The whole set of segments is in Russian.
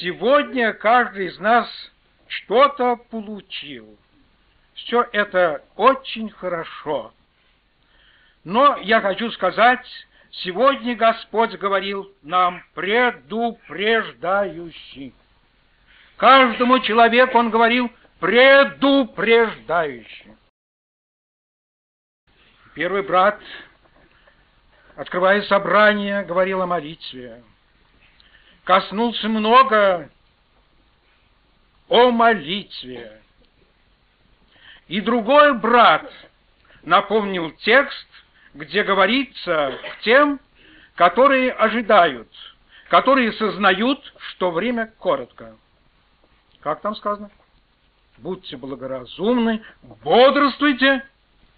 Сегодня каждый из нас что-то получил. Все это очень хорошо. Но я хочу сказать, сегодня Господь говорил нам предупреждающий. Каждому человеку Он говорил предупреждающий. Первый брат, открывая собрание, говорил о молитве. Коснулся много о молитве. И другой брат напомнил текст, где говорится к тем, которые ожидают, которые сознают, что время коротко. Как там сказано? Будьте благоразумны, бодрствуйте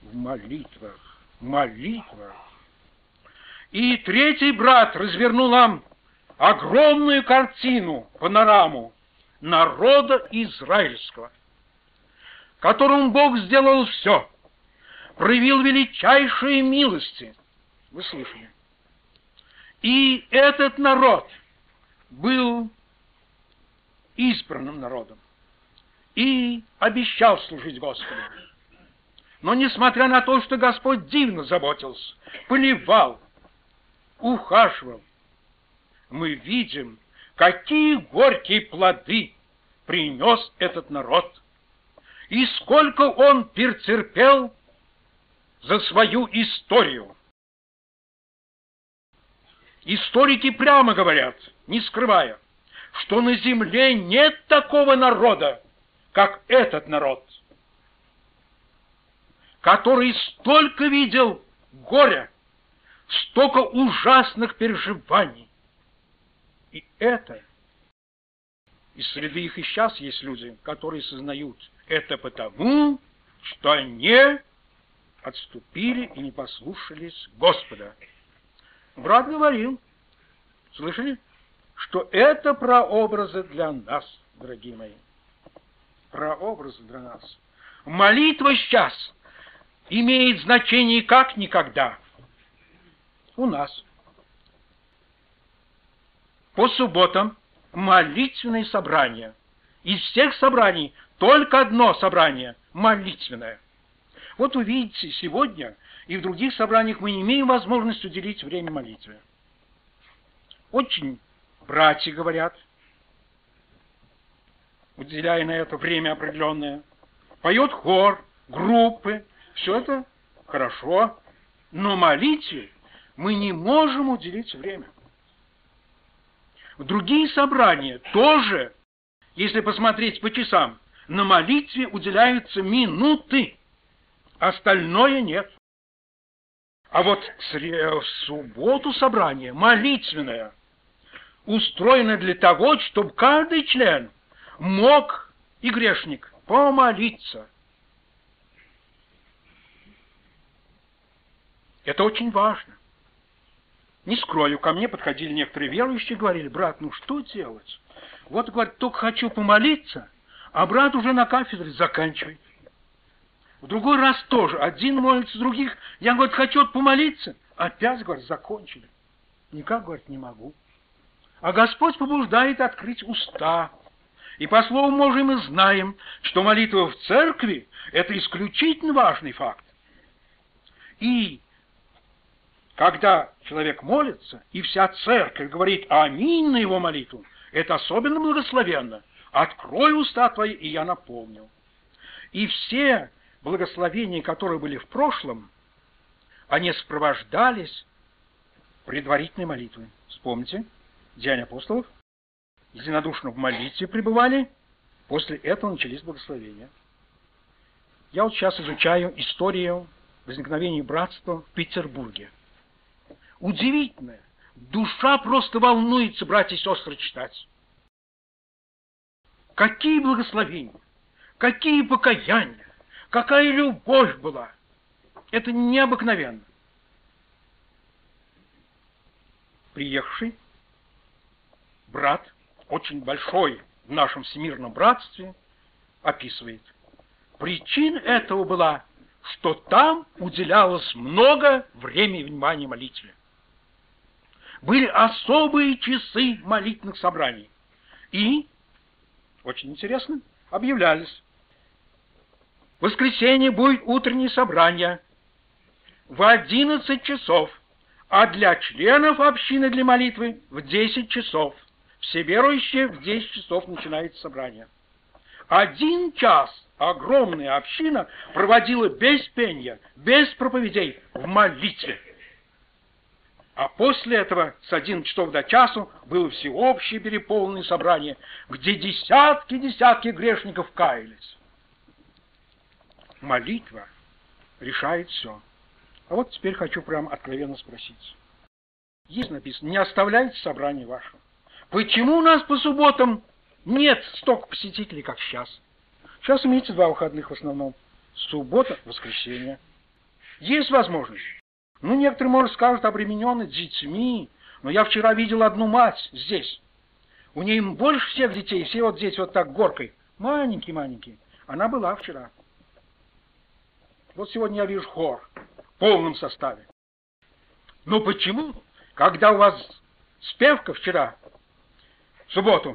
в молитвах, молитвах. И третий брат развернул нам огромную картину, панораму народа израильского, которому Бог сделал все, проявил величайшие милости. Вы слышали? И этот народ был избранным народом и обещал служить Господу. Но несмотря на то, что Господь дивно заботился, поливал, ухаживал, мы видим, какие горькие плоды принес этот народ, и сколько он перетерпел за свою историю. Историки прямо говорят, не скрывая, что на земле нет такого народа, как этот народ, который столько видел горя, столько ужасных переживаний. И это, из среды их и сейчас есть люди, которые сознают, это потому, что они отступили и не послушались Господа. Брат говорил, слышали, что это прообразы для нас, дорогие мои. Прообразы для нас. Молитва сейчас имеет значение как никогда. У нас. По субботам молитвенное собрание. Из всех собраний только одно собрание – молитвенное. Вот увидите, сегодня и в других собраниях мы не имеем возможности уделить время молитве. Очень братья говорят, уделяя на это время определенное. Поет хор, группы, все это хорошо, но молитве мы не можем уделить время. В другие собрания тоже, если посмотреть по часам, на молитве уделяются минуты, остальное нет. А вот в субботу собрание молитвенное устроено для того, чтобы каждый член мог и грешник помолиться. Это очень важно. Не скрою, ко мне подходили некоторые верующие, говорили, брат, ну что делать? Вот, говорит, только хочу помолиться, а брат уже на кафедре заканчивает. В другой раз тоже. Один молится, других. Я, говорит, хочу помолиться. Опять, говорит, закончили. Никак, говорит, не могу. А Господь побуждает открыть уста. И по слову Божьему мы знаем, что молитва в церкви – это исключительно важный факт. И когда человек молится, и вся церковь говорит «Аминь» на его молитву, это особенно благословенно. «Открой уста твои, и я наполнил». И все благословения, которые были в прошлом, они сопровождались предварительной молитвой. Вспомните, Деяния апостолов, единодушно в молитве пребывали, после этого начались благословения. Я вот сейчас изучаю историю возникновения братства в Петербурге. Удивительное. Душа просто волнуется, братья и сестры, читать. Какие благословения, какие покаяния, Какая любовь была! Это необыкновенно. Приехавший брат, очень большой в нашем всемирном братстве, описывает. Причин этого была, что там уделялось много времени и внимания молитве. Были особые часы молитвенных собраний. И, очень интересно, объявлялись. В воскресенье будет утреннее собрание в 11 часов, а для членов общины для молитвы в 10 часов. Все верующие в 10 часов начинается собрание. Один час огромная община проводила без пения, без проповедей, в молитве. А после этого с 11 часов до часу было всеобщее переполненное собрание, где десятки-десятки грешников каялись. Молитва решает все. А вот теперь хочу прям откровенно спросить. Есть написано, не оставляйте собрание ваше. Почему у нас по субботам нет столько посетителей, как сейчас? Сейчас имеется два выходных в основном. Суббота, воскресенье. Есть возможность. Ну, некоторые, может, скажут, обременены детьми. Но я вчера видел одну мать здесь. У нее больше всех детей, все вот здесь вот так горкой. Маленькие-маленькие. Она была вчера. Вот сегодня я вижу хор в полном составе. Но почему, когда у вас спевка вчера, в субботу,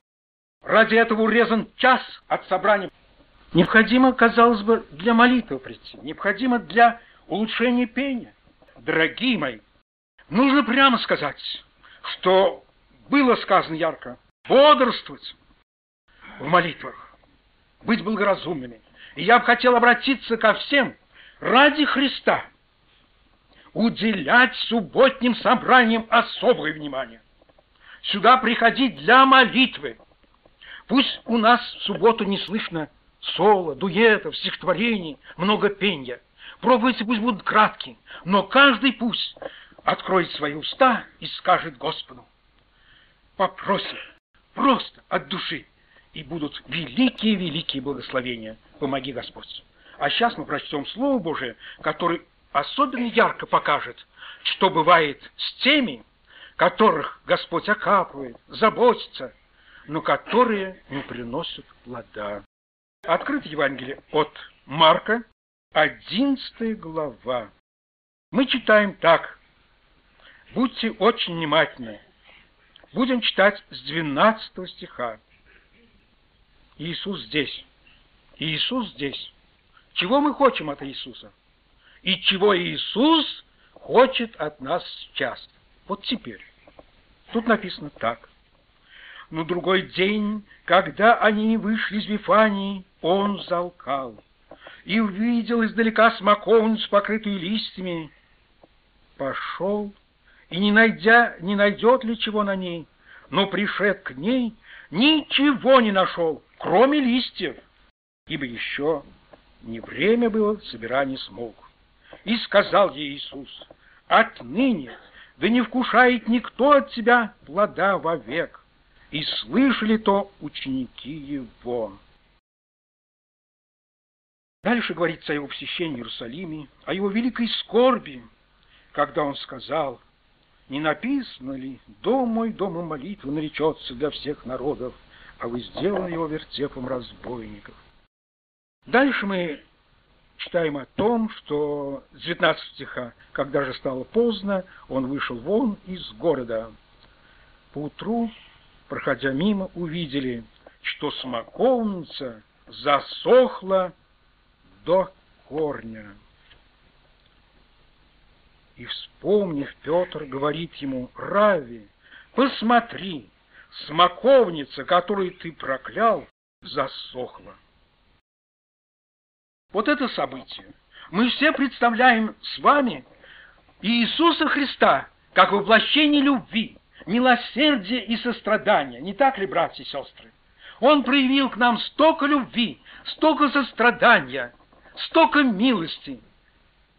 ради этого урезан час от собрания, необходимо, казалось бы, для молитвы прийти, необходимо для улучшения пения. Дорогие мои, нужно прямо сказать, что было сказано ярко, бодрствовать в молитвах, быть благоразумными. И я бы хотел обратиться ко всем, ради Христа уделять субботним собраниям особое внимание. Сюда приходить для молитвы. Пусть у нас в субботу не слышно соло, дуэтов, стихотворений, много пенья. Пробуйте, пусть будут краткие, но каждый пусть откроет свои уста и скажет Господу. Попросим просто от души, и будут великие-великие благословения. Помоги, Господь. А сейчас мы прочтем Слово Божие, которое особенно ярко покажет, что бывает с теми, которых Господь окапывает, заботится, но которые не приносят плода. Открыто Евангелие от Марка, 11 глава. Мы читаем так. Будьте очень внимательны. Будем читать с 12 стиха. Иисус здесь. Иисус здесь. Чего мы хотим от Иисуса? И чего Иисус хочет от нас сейчас? Вот теперь. Тут написано так. Но другой день, когда они вышли из Вифании, он залкал и увидел издалека смоковницу, покрытую листьями. Пошел, и не найдя, не найдет ли чего на ней, но пришед к ней, ничего не нашел, кроме листьев, ибо еще не время было собирания смог. И сказал ей Иисус, отныне да не вкушает никто от тебя плода вовек. И слышали то ученики его. Дальше говорится о его посещении Иерусалиме, о его великой скорби, когда он сказал, «Не написано ли, дом мой, домом молитвы наречется для всех народов, а вы сделали его вертепом разбойников?» Дальше мы читаем о том, что с 19 стиха, когда же стало поздно, он вышел вон из города. Поутру, проходя мимо, увидели, что смоковница засохла до корня. И, вспомнив, Петр говорит ему, «Рави, посмотри, смоковница, которую ты проклял, засохла». Вот это событие. Мы все представляем с вами Иисуса Христа как воплощение любви, милосердия и сострадания. Не так ли, братья и сестры? Он проявил к нам столько любви, столько сострадания, столько милости.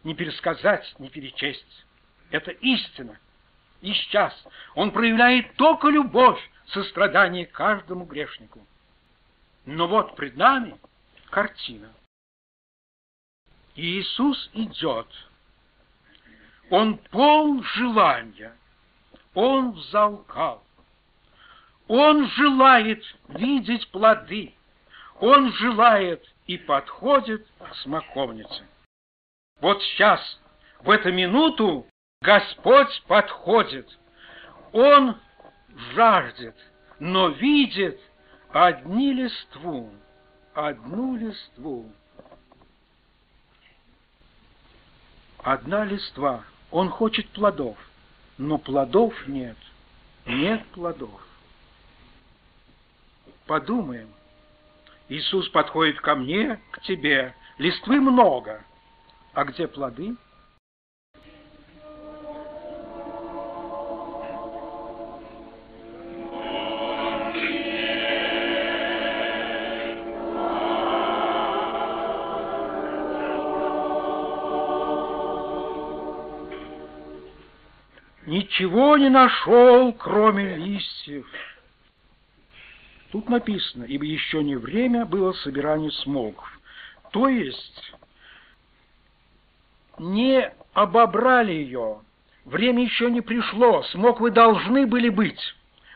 Не пересказать, не перечесть. Это истина. И сейчас Он проявляет только любовь, сострадание каждому грешнику. Но вот пред нами картина. Иисус идет. Он пол желания. Он взалкал. Он желает видеть плоды. Он желает и подходит к смоковнице. Вот сейчас, в эту минуту, Господь подходит. Он жаждет, но видит одни листву, одну листву. Одна листва, он хочет плодов, но плодов нет, нет плодов. Подумаем, Иисус подходит ко мне, к тебе, листвы много, а где плоды? Ничего не нашел, кроме листьев. Тут написано, ибо еще не время было собирания смоков. То есть не обобрали ее, время еще не пришло, смоквы должны были быть.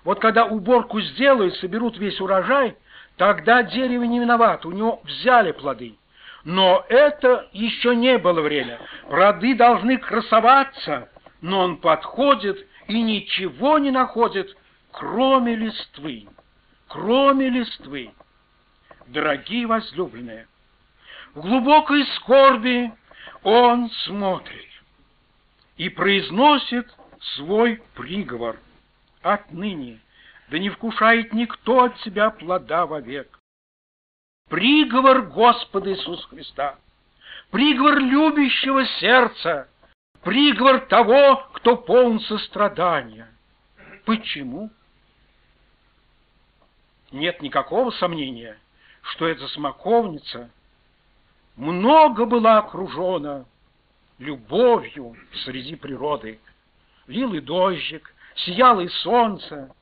Вот когда уборку сделают, соберут весь урожай, тогда дерево не виноват, у него взяли плоды. Но это еще не было время. Плоды должны красоваться, но он подходит и ничего не находит, кроме листвы кроме листвы. Дорогие возлюбленные, в глубокой скорби он смотрит и произносит свой приговор. Отныне да не вкушает никто от себя плода вовек. Приговор Господа Иисуса Христа, приговор любящего сердца, приговор того, кто полн сострадания. Почему? Нет никакого сомнения, что эта смоковница много была окружена любовью среди природы. Лил и дождик, сияло и солнце.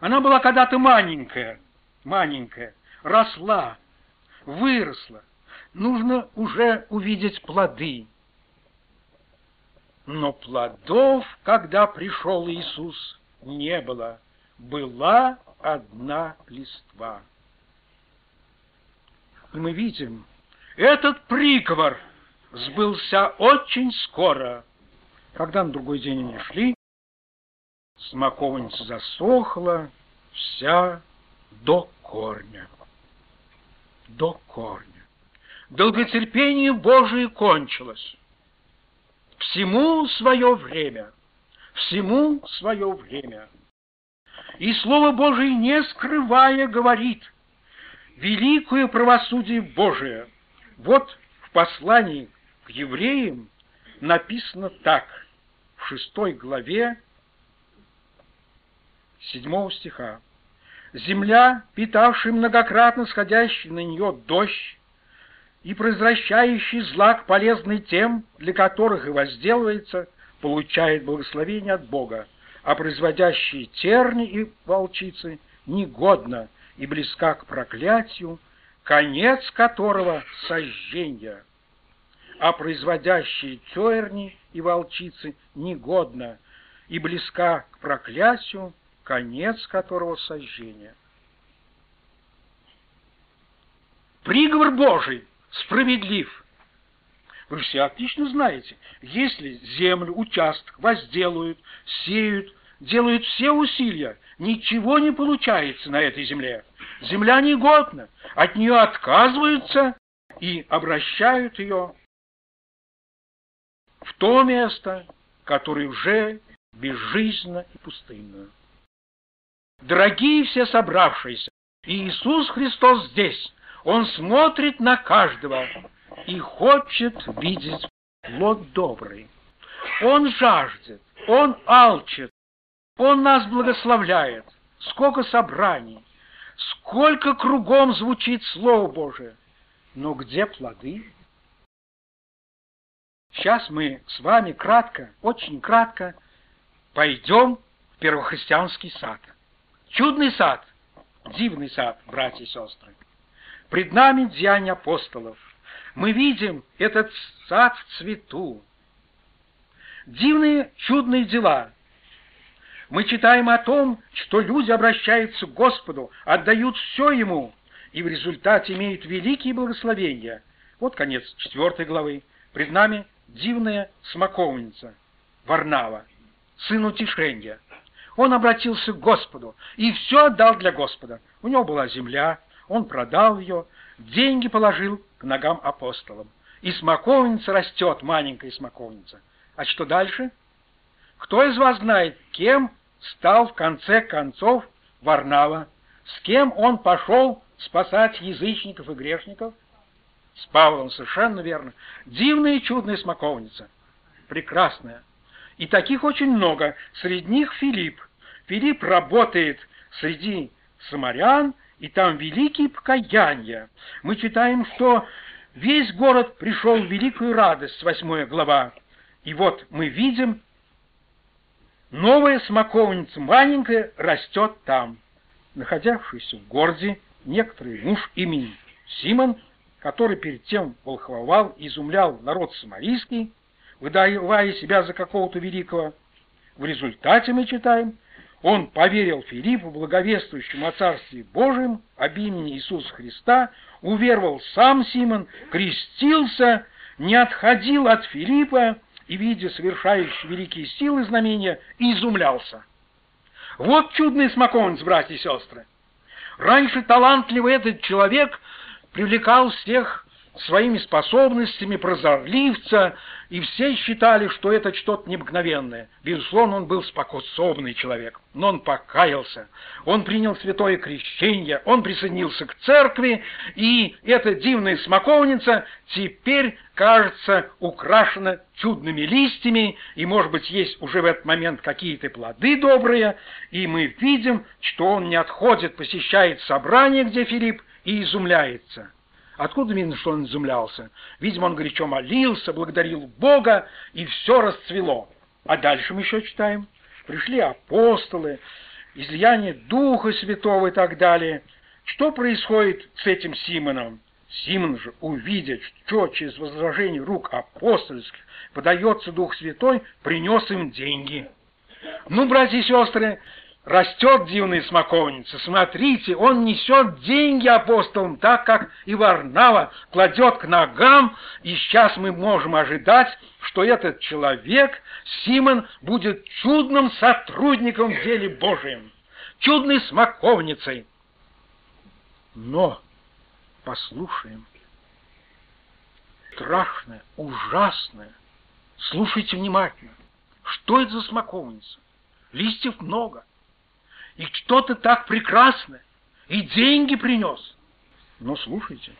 Она была когда-то маленькая, маленькая, росла, выросла. Нужно уже увидеть плоды. Но плодов, когда пришел Иисус, не было. Была одна листва. И мы видим, этот приговор сбылся очень скоро. Когда на другой день они шли, смоковница засохла вся до корня. До корня. Долготерпение Божие кончилось. Всему свое время. Всему свое время. И Слово Божие, не скрывая, говорит, великое правосудие Божие. Вот в послании к евреям написано так, в шестой главе седьмого стиха. Земля, питавшая многократно сходящий на нее дождь, и произвращающий злак полезный тем, для которых и возделывается, получает благословение от Бога а производящие терни и волчицы негодна и близка к проклятию, конец которого — сожжение, а производящие терни и волчицы негодна и близка к проклятию, конец которого — сожжение. Приговор Божий справедлив. Вы все отлично знаете, если землю, участок возделают, сеют, делают все усилия, ничего не получается на этой земле. Земля негодна, от нее отказываются и обращают ее в то место, которое уже безжизненно и пустынно. Дорогие все собравшиеся, Иисус Христос здесь, Он смотрит на каждого и хочет видеть плод добрый. Он жаждет, Он алчит, он нас благословляет. Сколько собраний, сколько кругом звучит Слово Божие. Но где плоды? Сейчас мы с вами кратко, очень кратко пойдем в первохристианский сад. Чудный сад, дивный сад, братья и сестры. Пред нами деяния апостолов. Мы видим этот сад в цвету. Дивные, чудные дела, мы читаем о том, что люди обращаются к Господу, отдают все Ему, и в результате имеют великие благословения. Вот конец четвертой главы. Пред нами дивная смоковница, Варнава, сын утешения. он обратился к Господу и все отдал для Господа. У него была земля, он продал ее, деньги положил к ногам апостолам. И смоковница растет, маленькая смоковница. А что дальше? Кто из вас знает, кем стал в конце концов Варнава? С кем он пошел спасать язычников и грешников? С Павлом, совершенно верно. Дивная и чудная смоковница. Прекрасная. И таких очень много. Среди них Филипп. Филипп работает среди самарян, и там великие покаяния. Мы читаем, что весь город пришел в великую радость, восьмая глава. И вот мы видим, новая смоковница маленькая растет там. Находявшийся в городе некоторый муж имени Симон, который перед тем волхвовал и изумлял народ самарийский, выдавая себя за какого-то великого. В результате мы читаем, он поверил Филиппу, благовествующему о Царстве Божьем, об имени Иисуса Христа, уверовал сам Симон, крестился, не отходил от Филиппа и, видя совершающие великие силы знамения, изумлялся. Вот чудный смоковниц, братья и сестры. Раньше талантливый этот человек привлекал всех своими способностями прозорливца, и все считали, что это что-то необыкновенное. Безусловно, он был способный человек, но он покаялся, он принял святое крещение, он присоединился к церкви, и эта дивная смоковница теперь, кажется, украшена чудными листьями, и, может быть, есть уже в этот момент какие-то плоды добрые, и мы видим, что он не отходит, посещает собрание, где Филипп, и изумляется – Откуда видно, что он изумлялся? Видимо, он горячо молился, благодарил Бога, и все расцвело. А дальше мы еще читаем. Пришли апостолы, излияние Духа Святого и так далее. Что происходит с этим Симоном? Симон же, увидя, что через возражение рук апостольских подается Дух Святой, принес им деньги. Ну, братья и сестры, растет дивная смоковница. Смотрите, он несет деньги апостолам, так как и Варнава кладет к ногам, и сейчас мы можем ожидать, что этот человек, Симон, будет чудным сотрудником в деле Божьем, чудной смоковницей. Но, послушаем, страшное, ужасное, слушайте внимательно, что это за смоковница? Листьев много, и что-то так прекрасное, и деньги принес. Но слушайте.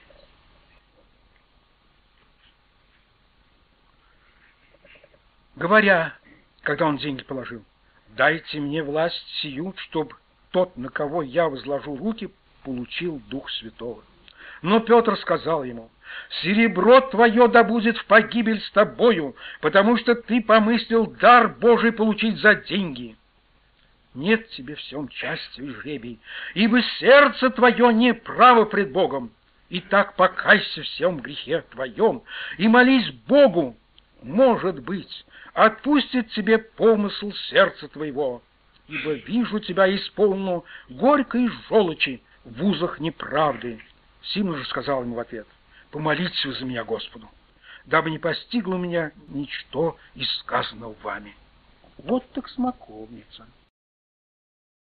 Говоря, когда он деньги положил, дайте мне власть сию, чтобы тот, на кого я возложу руки, получил Дух Святого. Но Петр сказал ему, «Серебро твое да будет в погибель с тобою, потому что ты помыслил дар Божий получить за деньги» нет тебе в всем части и жребий, ибо сердце твое не право пред Богом. И так покайся всем грехе твоем и молись Богу, может быть, отпустит тебе помысл сердца твоего, ибо вижу тебя исполненную горькой желчи в узах неправды. Симон же сказал ему в ответ, помолитесь вы за меня Господу, дабы не постигло меня ничто из сказанного вами. Вот так смоковница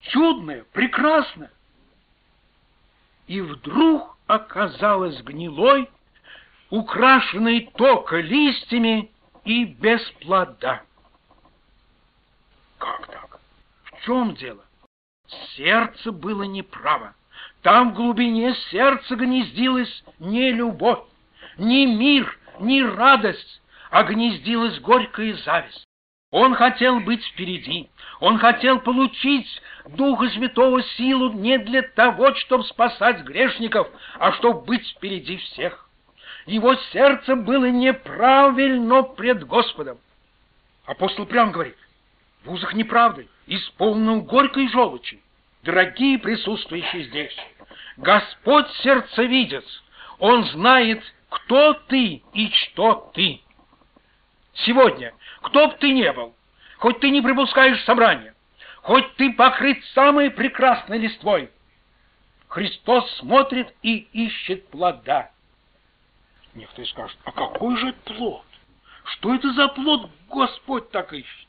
чудное, прекрасное. И вдруг оказалась гнилой, украшенной только листьями и без плода. Как так? В чем дело? Сердце было неправо. Там в глубине сердца гнездилась не любовь, не мир, не радость, а гнездилась горькая зависть. Он хотел быть впереди. Он хотел получить Духа Святого силу не для того, чтобы спасать грешников, а чтобы быть впереди всех. Его сердце было неправильно пред Господом. Апостол прям говорит, в узах неправды, исполненном горькой желчи. Дорогие присутствующие здесь, Господь сердцевидец, Он знает, кто ты и что ты. Сегодня кто б ты не был, хоть ты не припускаешь собрания, хоть ты покрыт самой прекрасной листвой, Христос смотрит и ищет плода. Некоторые скажут, а какой же плод? Что это за плод Господь так ищет?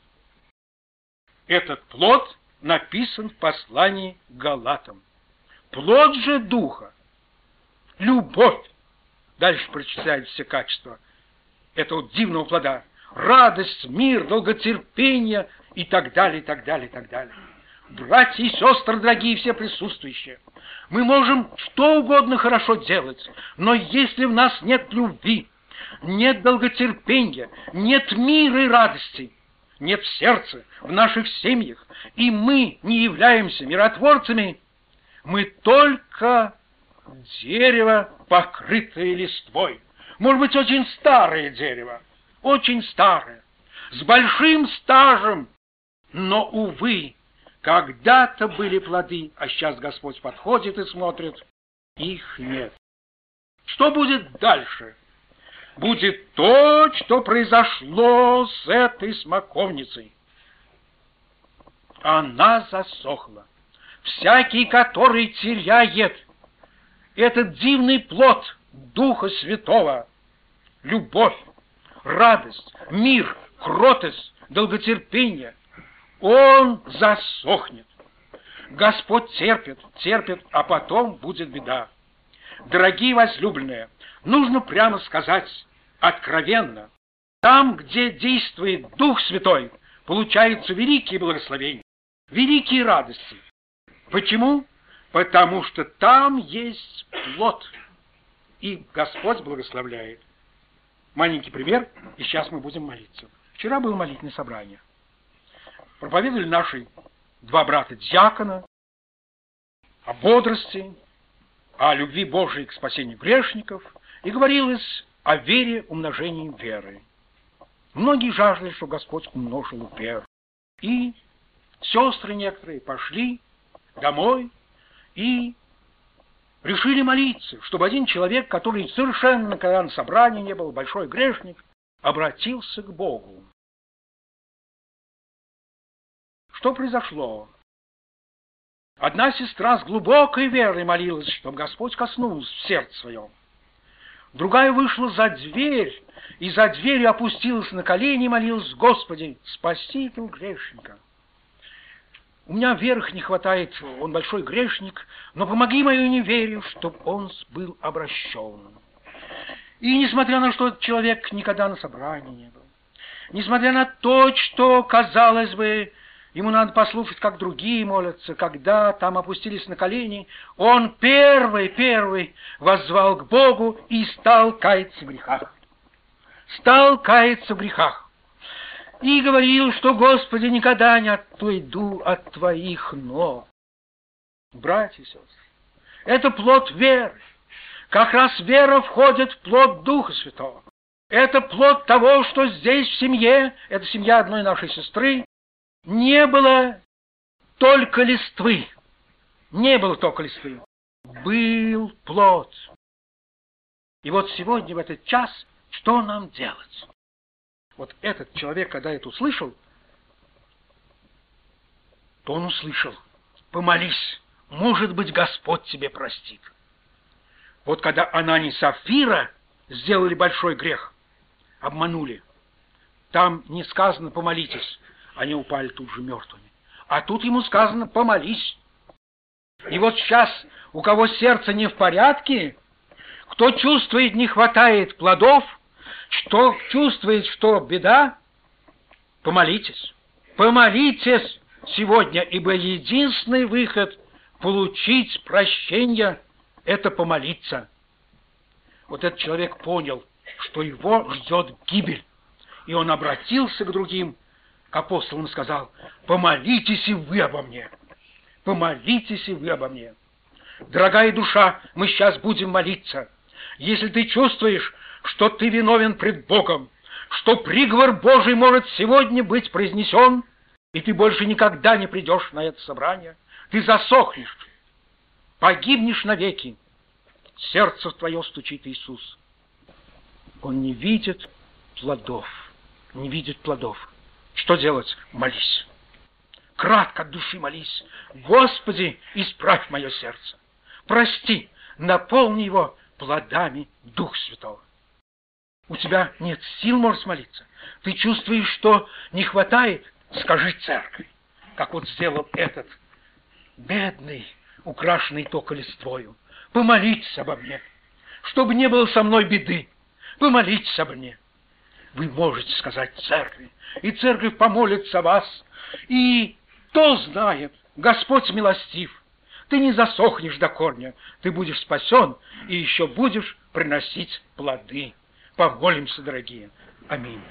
Этот плод написан в послании Галатам. Плод же духа — любовь. Дальше прочитают все качества этого дивного плода. Радость, мир, долготерпение и так далее, и так далее, и так далее. Братья и сестры, дорогие все присутствующие, мы можем что угодно хорошо делать, но если в нас нет любви, нет долготерпения, нет мира и радости, нет в сердце, в наших семьях, и мы не являемся миротворцами, мы только дерево, покрытое листвой. Может быть, очень старое дерево, очень старое, с большим стажем, но, увы, когда-то были плоды, а сейчас Господь подходит и смотрит, их нет. Что будет дальше? будет то, что произошло с этой смоковницей. Она засохла. Всякий, который теряет этот дивный плод Духа Святого, любовь, радость, мир, кротость, долготерпение, он засохнет. Господь терпит, терпит, а потом будет беда. Дорогие возлюбленные, нужно прямо сказать, откровенно. Там, где действует Дух Святой, получаются великие благословения, великие радости. Почему? Потому что там есть плод, и Господь благословляет. Маленький пример, и сейчас мы будем молиться. Вчера было молитвенное собрание. Проповедовали наши два брата-диакона о бодрости, о любви Божией к спасению грешников, и говорилось о вере умножении веры. Многие жаждали, что Господь умножил веру. И сестры некоторые пошли домой и решили молиться, чтобы один человек, который совершенно никогда на собрании не был, большой грешник, обратился к Богу. Что произошло? Одна сестра с глубокой верой молилась, чтобы Господь коснулся в сердце своем. Другая вышла за дверь, и за дверью опустилась на колени и молилась, Господи, спаситель грешника. У меня верх не хватает, он большой грешник, но помоги мою неверию, чтобы он был обращен. И несмотря на что человек никогда на собрании не был, несмотря на то, что, казалось бы, Ему надо послушать, как другие молятся, когда там опустились на колени. Он первый, первый воззвал к Богу и стал каяться в грехах. Стал каяться в грехах. И говорил, что, Господи, никогда не отойду от Твоих ног. Братья и сестры, это плод веры. Как раз вера входит в плод Духа Святого. Это плод того, что здесь в семье, это семья одной нашей сестры, не было только листвы. Не было только листвы. Был плод. И вот сегодня, в этот час, что нам делать? Вот этот человек, когда это услышал, то он услышал. Помолись, может быть, Господь тебе простит. Вот когда Анани Сафира сделали большой грех, обманули, там не сказано «помолитесь», они упали тут же мертвыми. А тут ему сказано «помолись». И вот сейчас, у кого сердце не в порядке, кто чувствует, не хватает плодов, что чувствует, что беда, помолитесь. Помолитесь сегодня, ибо единственный выход получить прощение – это помолиться. Вот этот человек понял, что его ждет гибель, и он обратился к другим – к апостолам сказал, помолитесь и вы обо мне. Помолитесь и вы обо мне. Дорогая душа, мы сейчас будем молиться. Если ты чувствуешь, что ты виновен пред Богом, что приговор Божий может сегодня быть произнесен, и ты больше никогда не придешь на это собрание, ты засохнешь, погибнешь навеки. Сердце твое стучит Иисус. Он не видит плодов, не видит плодов. Что делать? Молись. Кратко от души молись. Господи, исправь мое сердце. Прости, наполни его плодами Дух Святого. У тебя нет сил, можешь молиться. Ты чувствуешь, что не хватает? Скажи церкви. как вот сделал этот, бедный, украшенный только листвою. Помолитесь обо мне, чтобы не было со мной беды. Помолитесь обо мне. Вы можете сказать церкви, и церковь помолится вас. И кто знает, Господь милостив, ты не засохнешь до корня, ты будешь спасен и еще будешь приносить плоды. Помолимся, дорогие. Аминь.